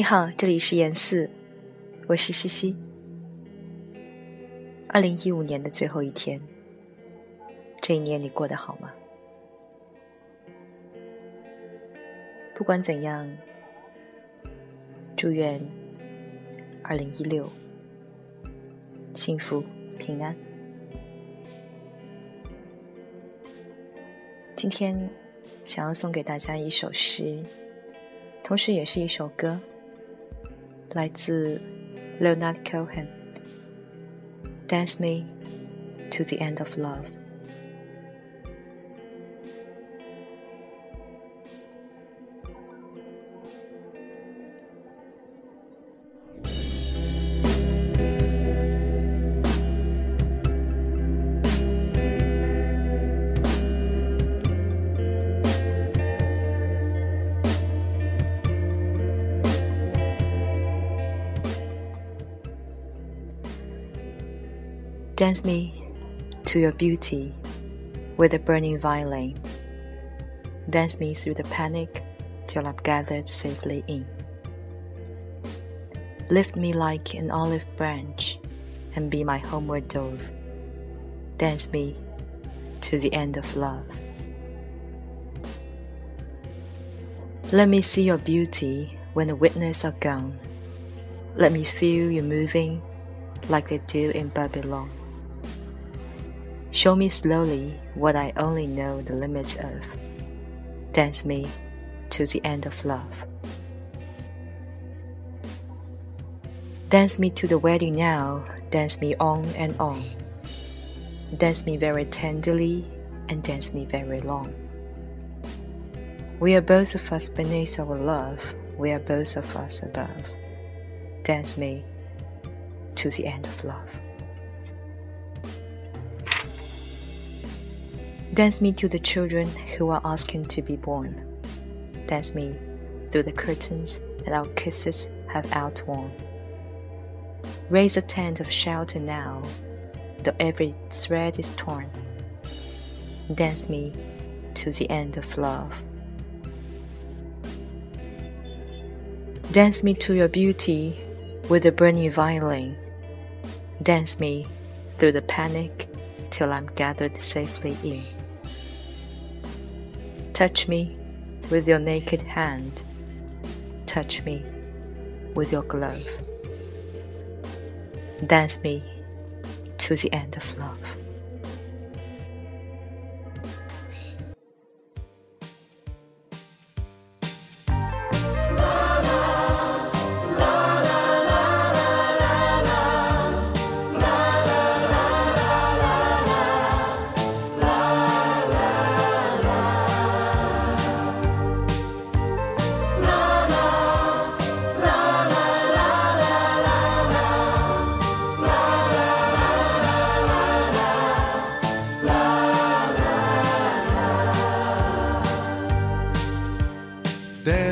你好，这里是言四，我是西西。二零一五年的最后一天，这一年你过得好吗？不管怎样，祝愿二零一六幸福平安。今天想要送给大家一首诗，同时也是一首歌。来自 Leonard Cohen，《Dance Me to the End of Love》。Dance me to your beauty with a burning violin. Dance me through the panic till I'm gathered safely in. Lift me like an olive branch and be my homeward dove. Dance me to the end of love. Let me see your beauty when the witnesses are gone. Let me feel you moving like they do in Babylon. Show me slowly what I only know the limits of. Dance me to the end of love. Dance me to the wedding now, dance me on and on. Dance me very tenderly and dance me very long. We are both of us beneath our love, we are both of us above. Dance me to the end of love. Dance me to the children who are asking to be born. Dance me through the curtains that our kisses have outworn. Raise a tent of shelter now, though every thread is torn. Dance me to the end of love. Dance me to your beauty with a burning violin. Dance me through the panic till I'm gathered safely in. Touch me with your naked hand. Touch me with your glove. Dance me to the end of love.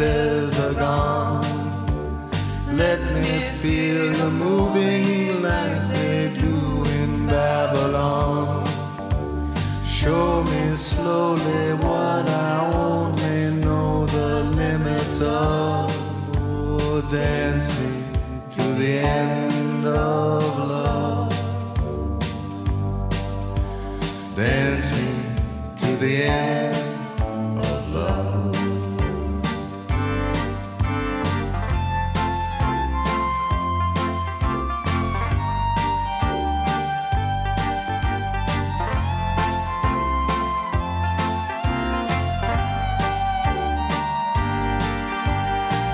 voices are gone. Let me feel the moving like they do in Babylon. Show me slowly what I only know the limits of.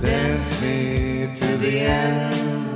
Dance me to the end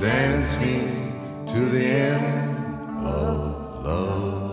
Dance me to the end of love.